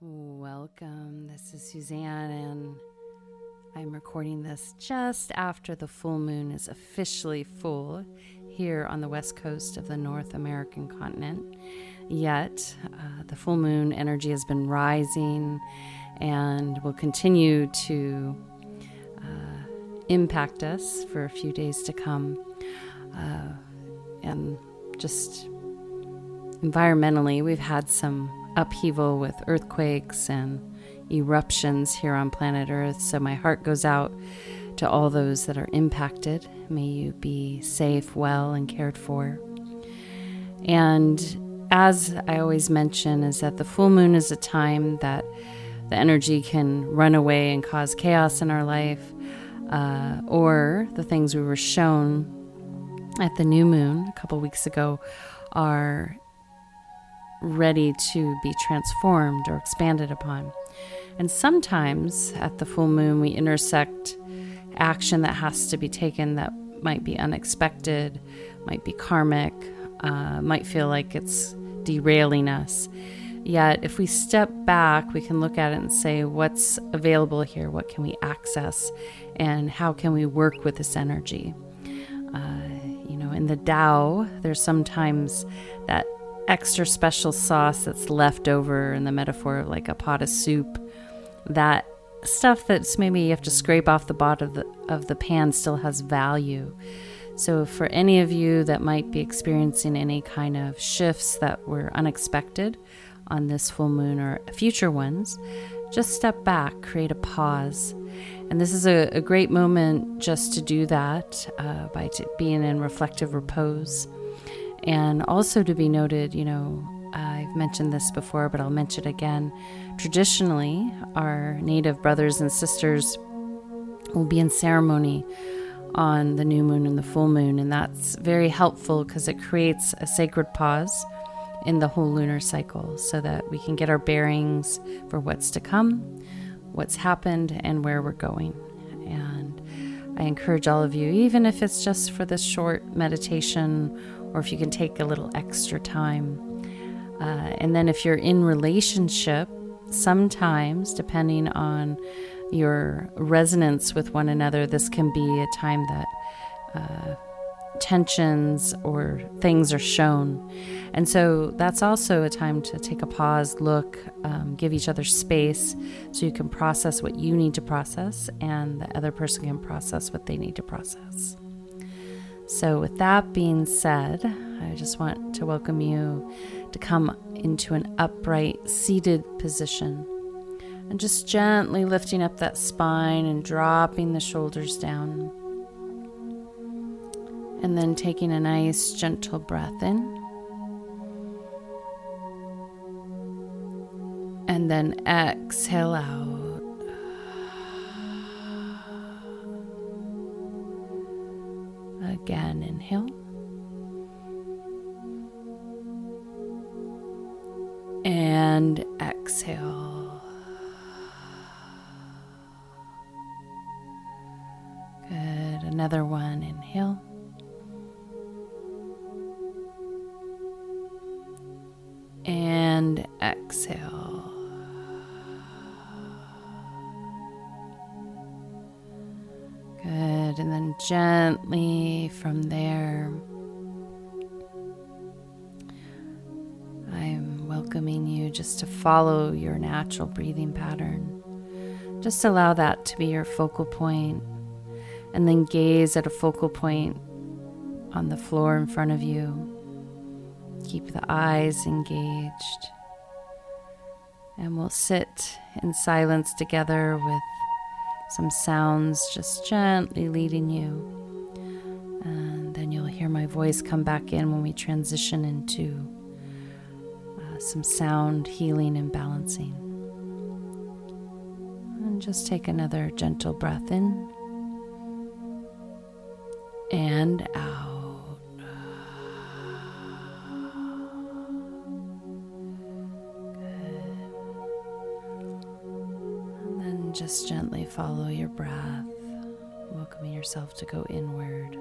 Welcome. This is Suzanne, and I'm recording this just after the full moon is officially full here on the west coast of the North American continent. Yet, uh, the full moon energy has been rising and will continue to uh, impact us for a few days to come. Uh, and just environmentally, we've had some upheaval with earthquakes and eruptions here on planet Earth. So my heart goes out to all those that are impacted. May you be safe, well, and cared for. And as I always mention, is that the full moon is a time that the energy can run away and cause chaos in our life, uh, or the things we were shown at the new moon a couple weeks ago are ready to be transformed or expanded upon. And sometimes at the full moon, we intersect action that has to be taken that might be unexpected, might be karmic, uh, might feel like it's derailing us. Yet, if we step back, we can look at it and say, what's available here? What can we access? And how can we work with this energy? Uh, you know, in the Tao, there's sometimes that extra special sauce that's left over in the metaphor of like a pot of soup, that stuff that's maybe you have to scrape off the bottom of the, of the pan still has value. So, for any of you that might be experiencing any kind of shifts that were unexpected on this full moon or future ones, just step back, create a pause. And this is a, a great moment just to do that uh, by t- being in reflective repose. And also to be noted, you know, I've mentioned this before, but I'll mention it again. Traditionally, our Native brothers and sisters will be in ceremony on the new moon and the full moon, and that's very helpful because it creates a sacred pause in the whole lunar cycle so that we can get our bearings for what's to come, what's happened, and where we're going. And I encourage all of you, even if it's just for this short meditation or if you can take a little extra time. Uh, and then if you're in relationship, sometimes, depending on your resonance with one another, this can be a time that uh, tensions or things are shown. And so that's also a time to take a pause, look, um, give each other space so you can process what you need to process and the other person can process what they need to process. So, with that being said, I just want to welcome you to come into an upright, seated position and just gently lifting up that spine and dropping the shoulders down. And then taking a nice, gentle breath in. And then exhale out. Again, inhale. And exhale. Follow your natural breathing pattern. Just allow that to be your focal point, and then gaze at a focal point on the floor in front of you. Keep the eyes engaged. And we'll sit in silence together with some sounds just gently leading you. And then you'll hear my voice come back in when we transition into some sound healing and balancing. And just take another gentle breath in and out. Good. And then just gently follow your breath, welcoming yourself to go inward.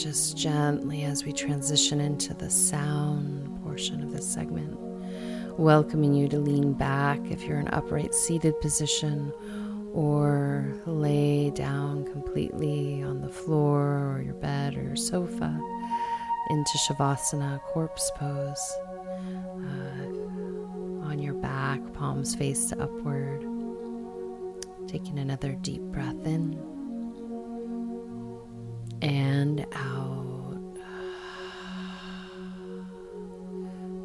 Just gently as we transition into the sound portion of this segment, welcoming you to lean back if you're in upright seated position or lay down completely on the floor or your bed or your sofa into Shavasana, corpse pose. Uh, on your back, palms face upward. Taking another deep breath in and out.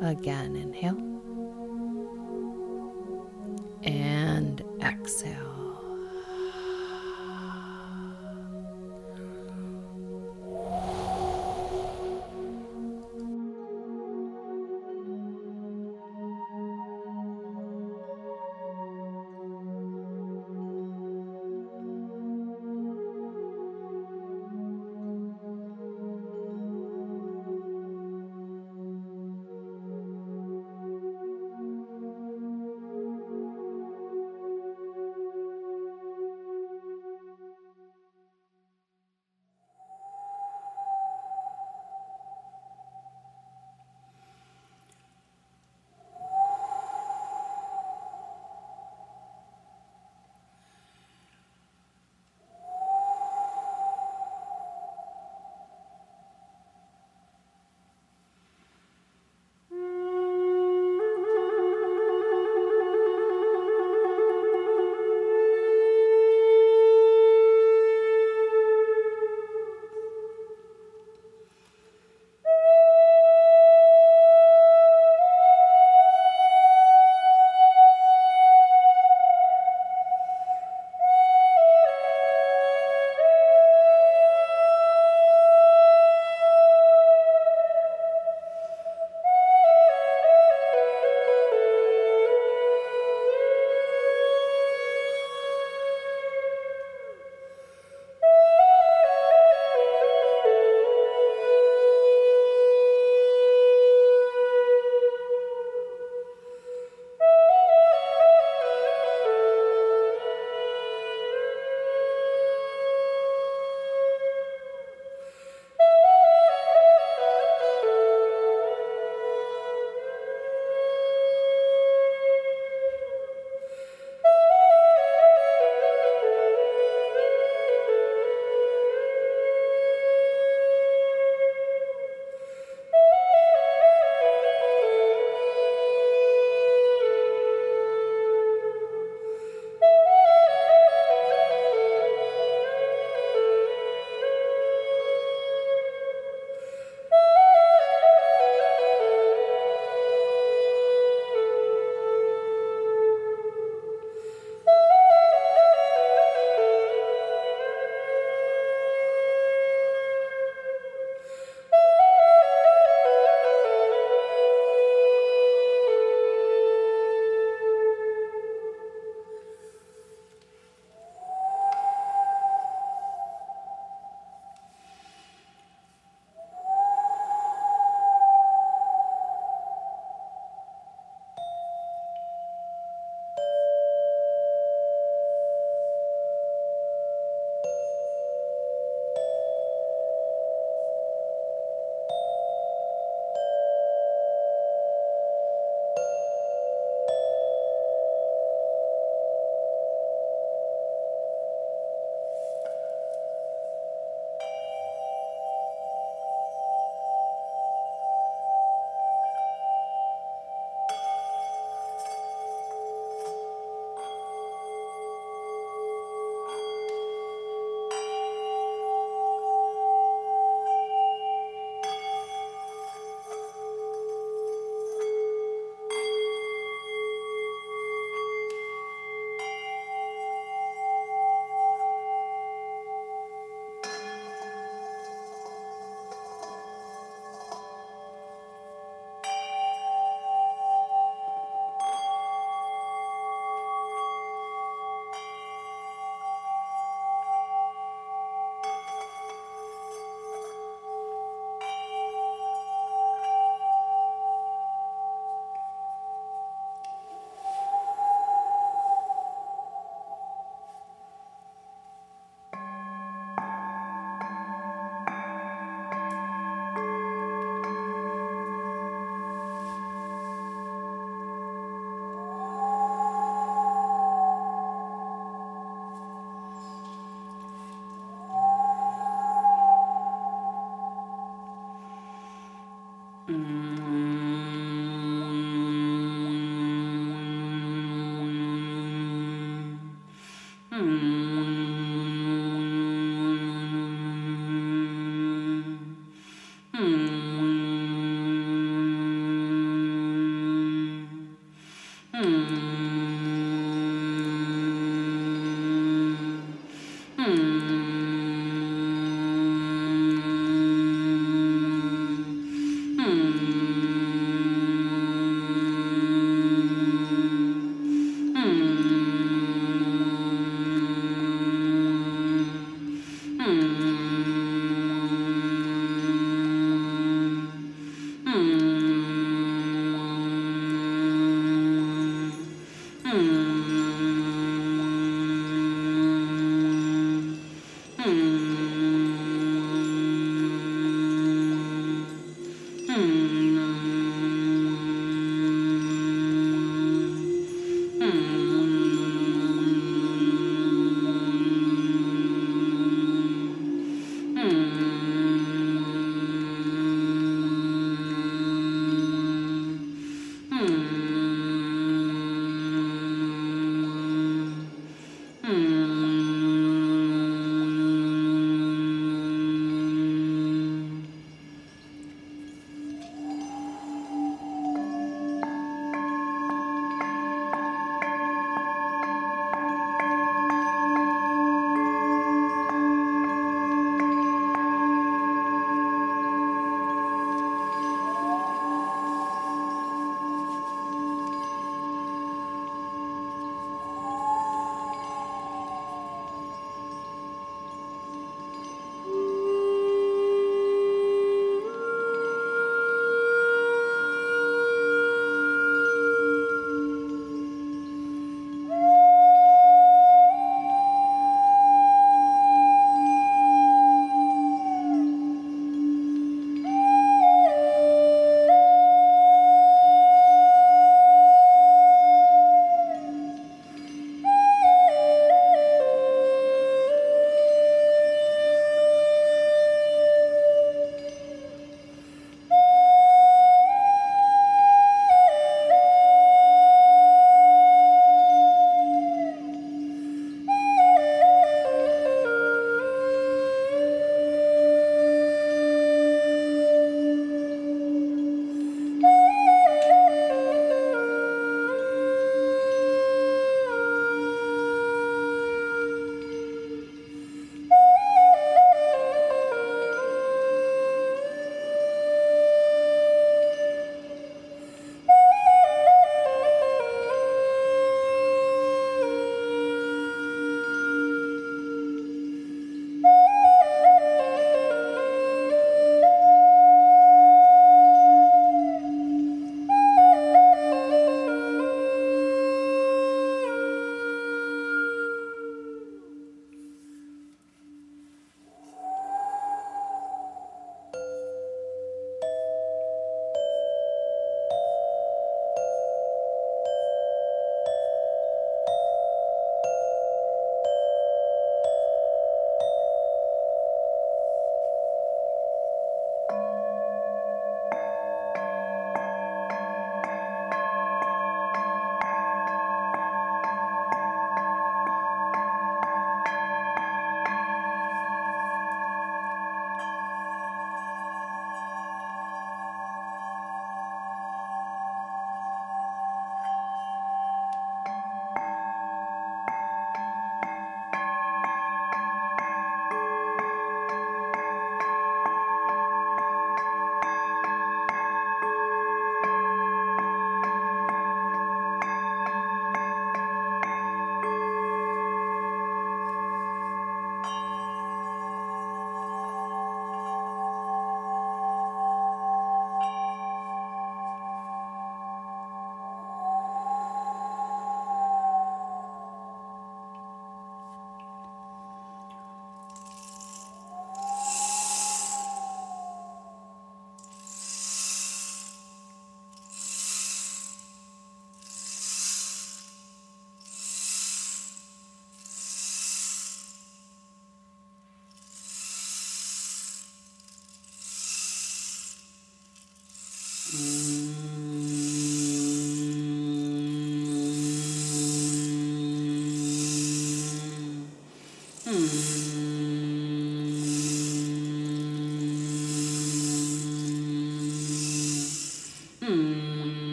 Again, inhale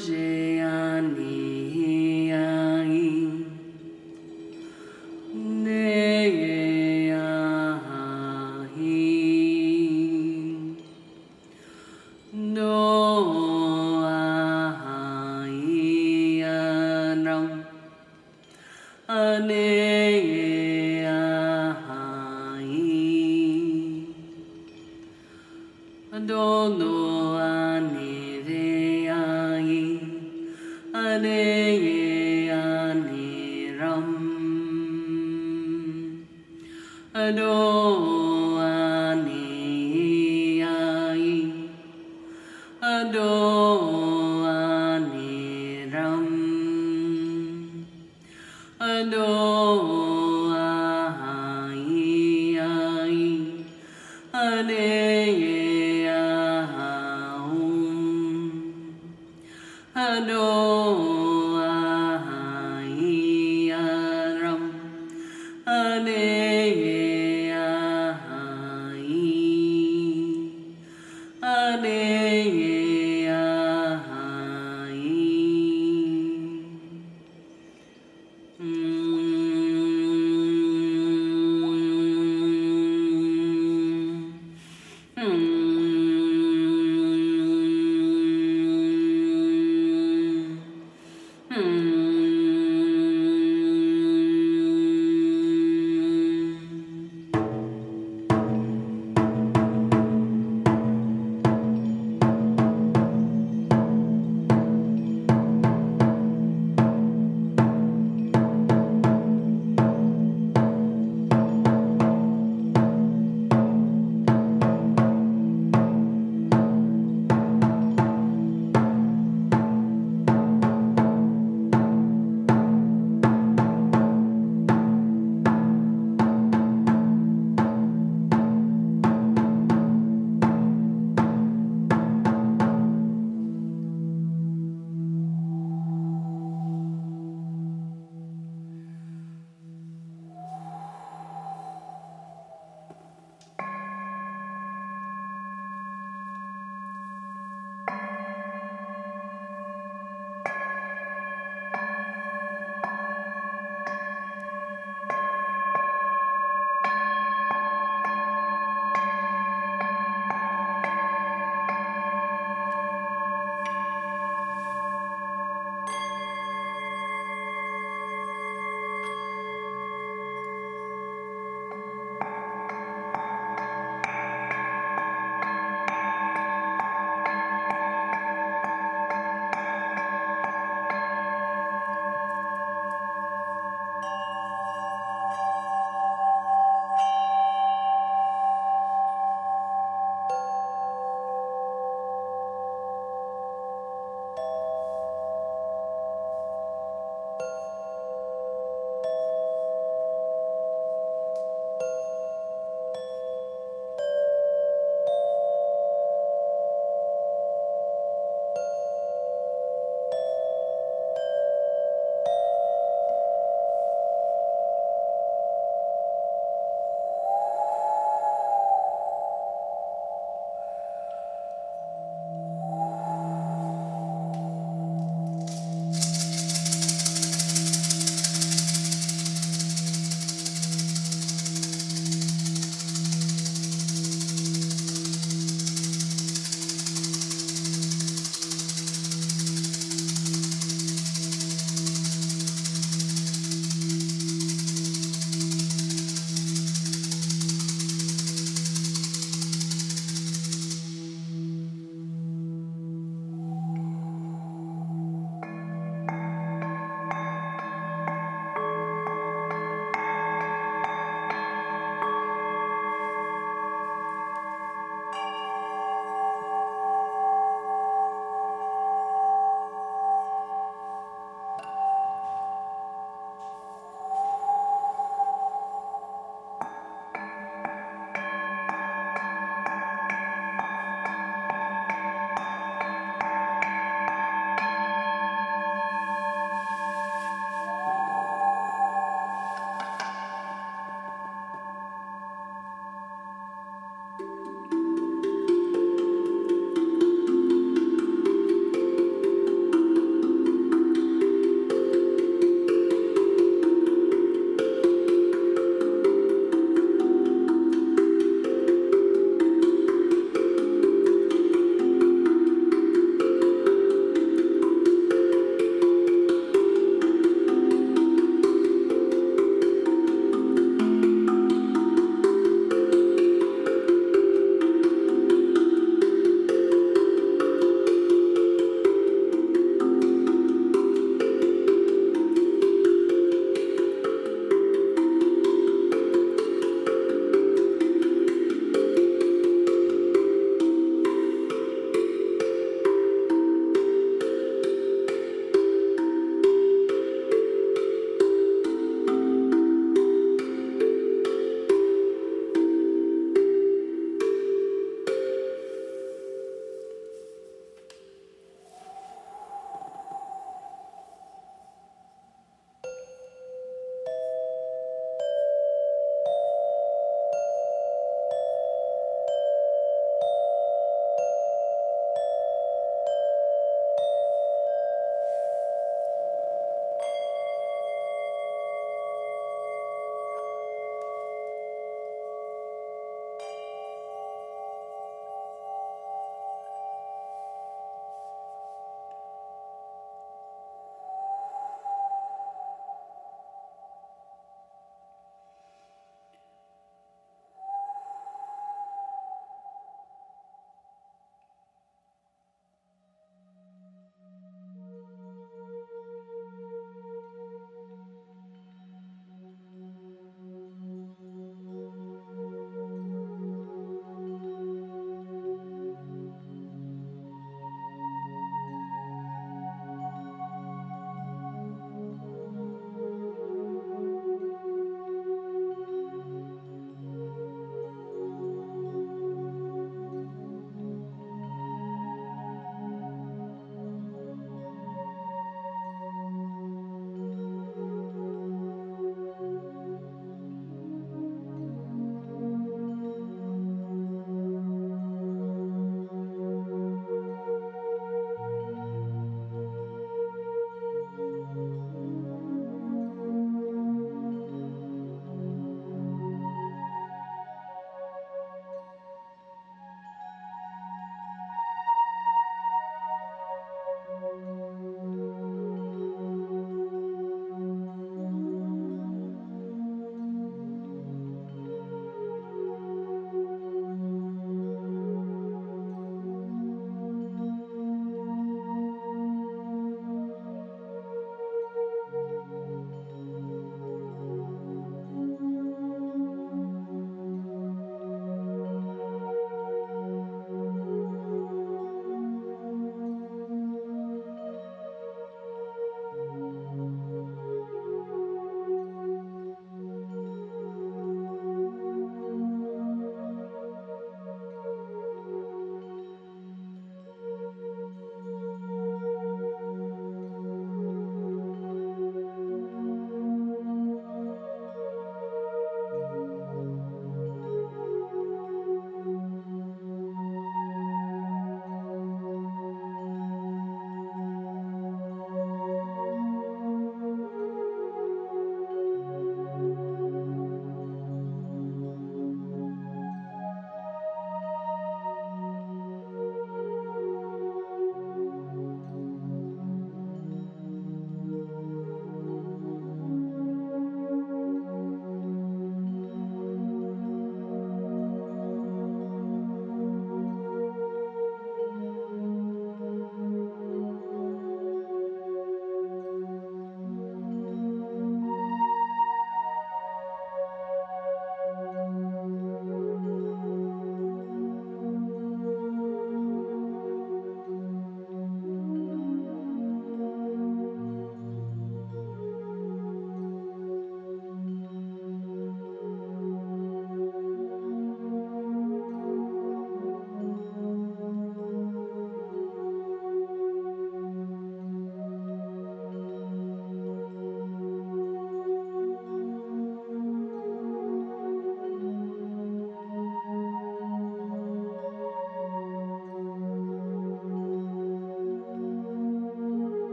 hoje.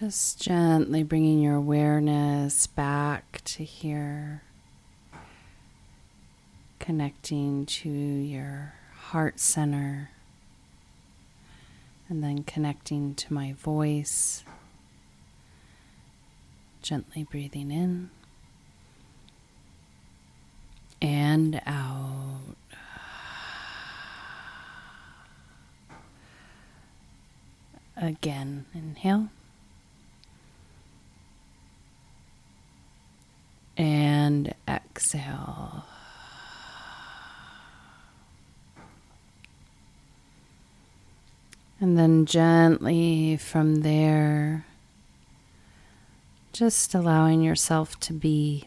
Just gently bringing your awareness back to here, connecting to your heart center, and then connecting to my voice. Gently breathing in and out. Again, inhale. And exhale. And then gently from there, just allowing yourself to be.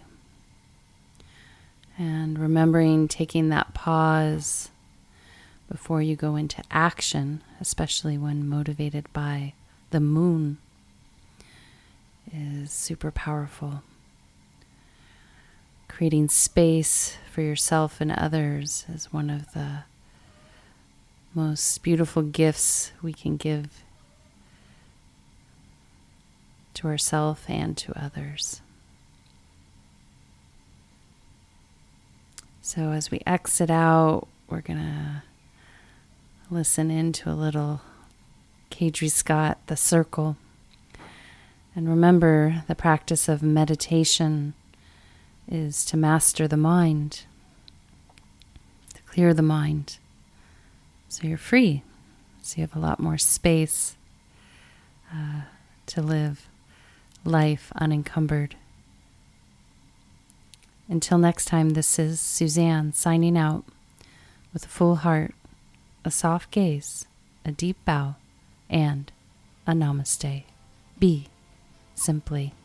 And remembering taking that pause before you go into action, especially when motivated by the moon, is super powerful. Creating space for yourself and others is one of the most beautiful gifts we can give to ourselves and to others. So, as we exit out, we're going to listen into a little Kadri Scott, The Circle. And remember, the practice of meditation is to master the mind, to clear the mind. So you're free. So you have a lot more space uh, to live life unencumbered. Until next time, this is Suzanne signing out with a full heart, a soft gaze, a deep bow, and a namaste. Be simply.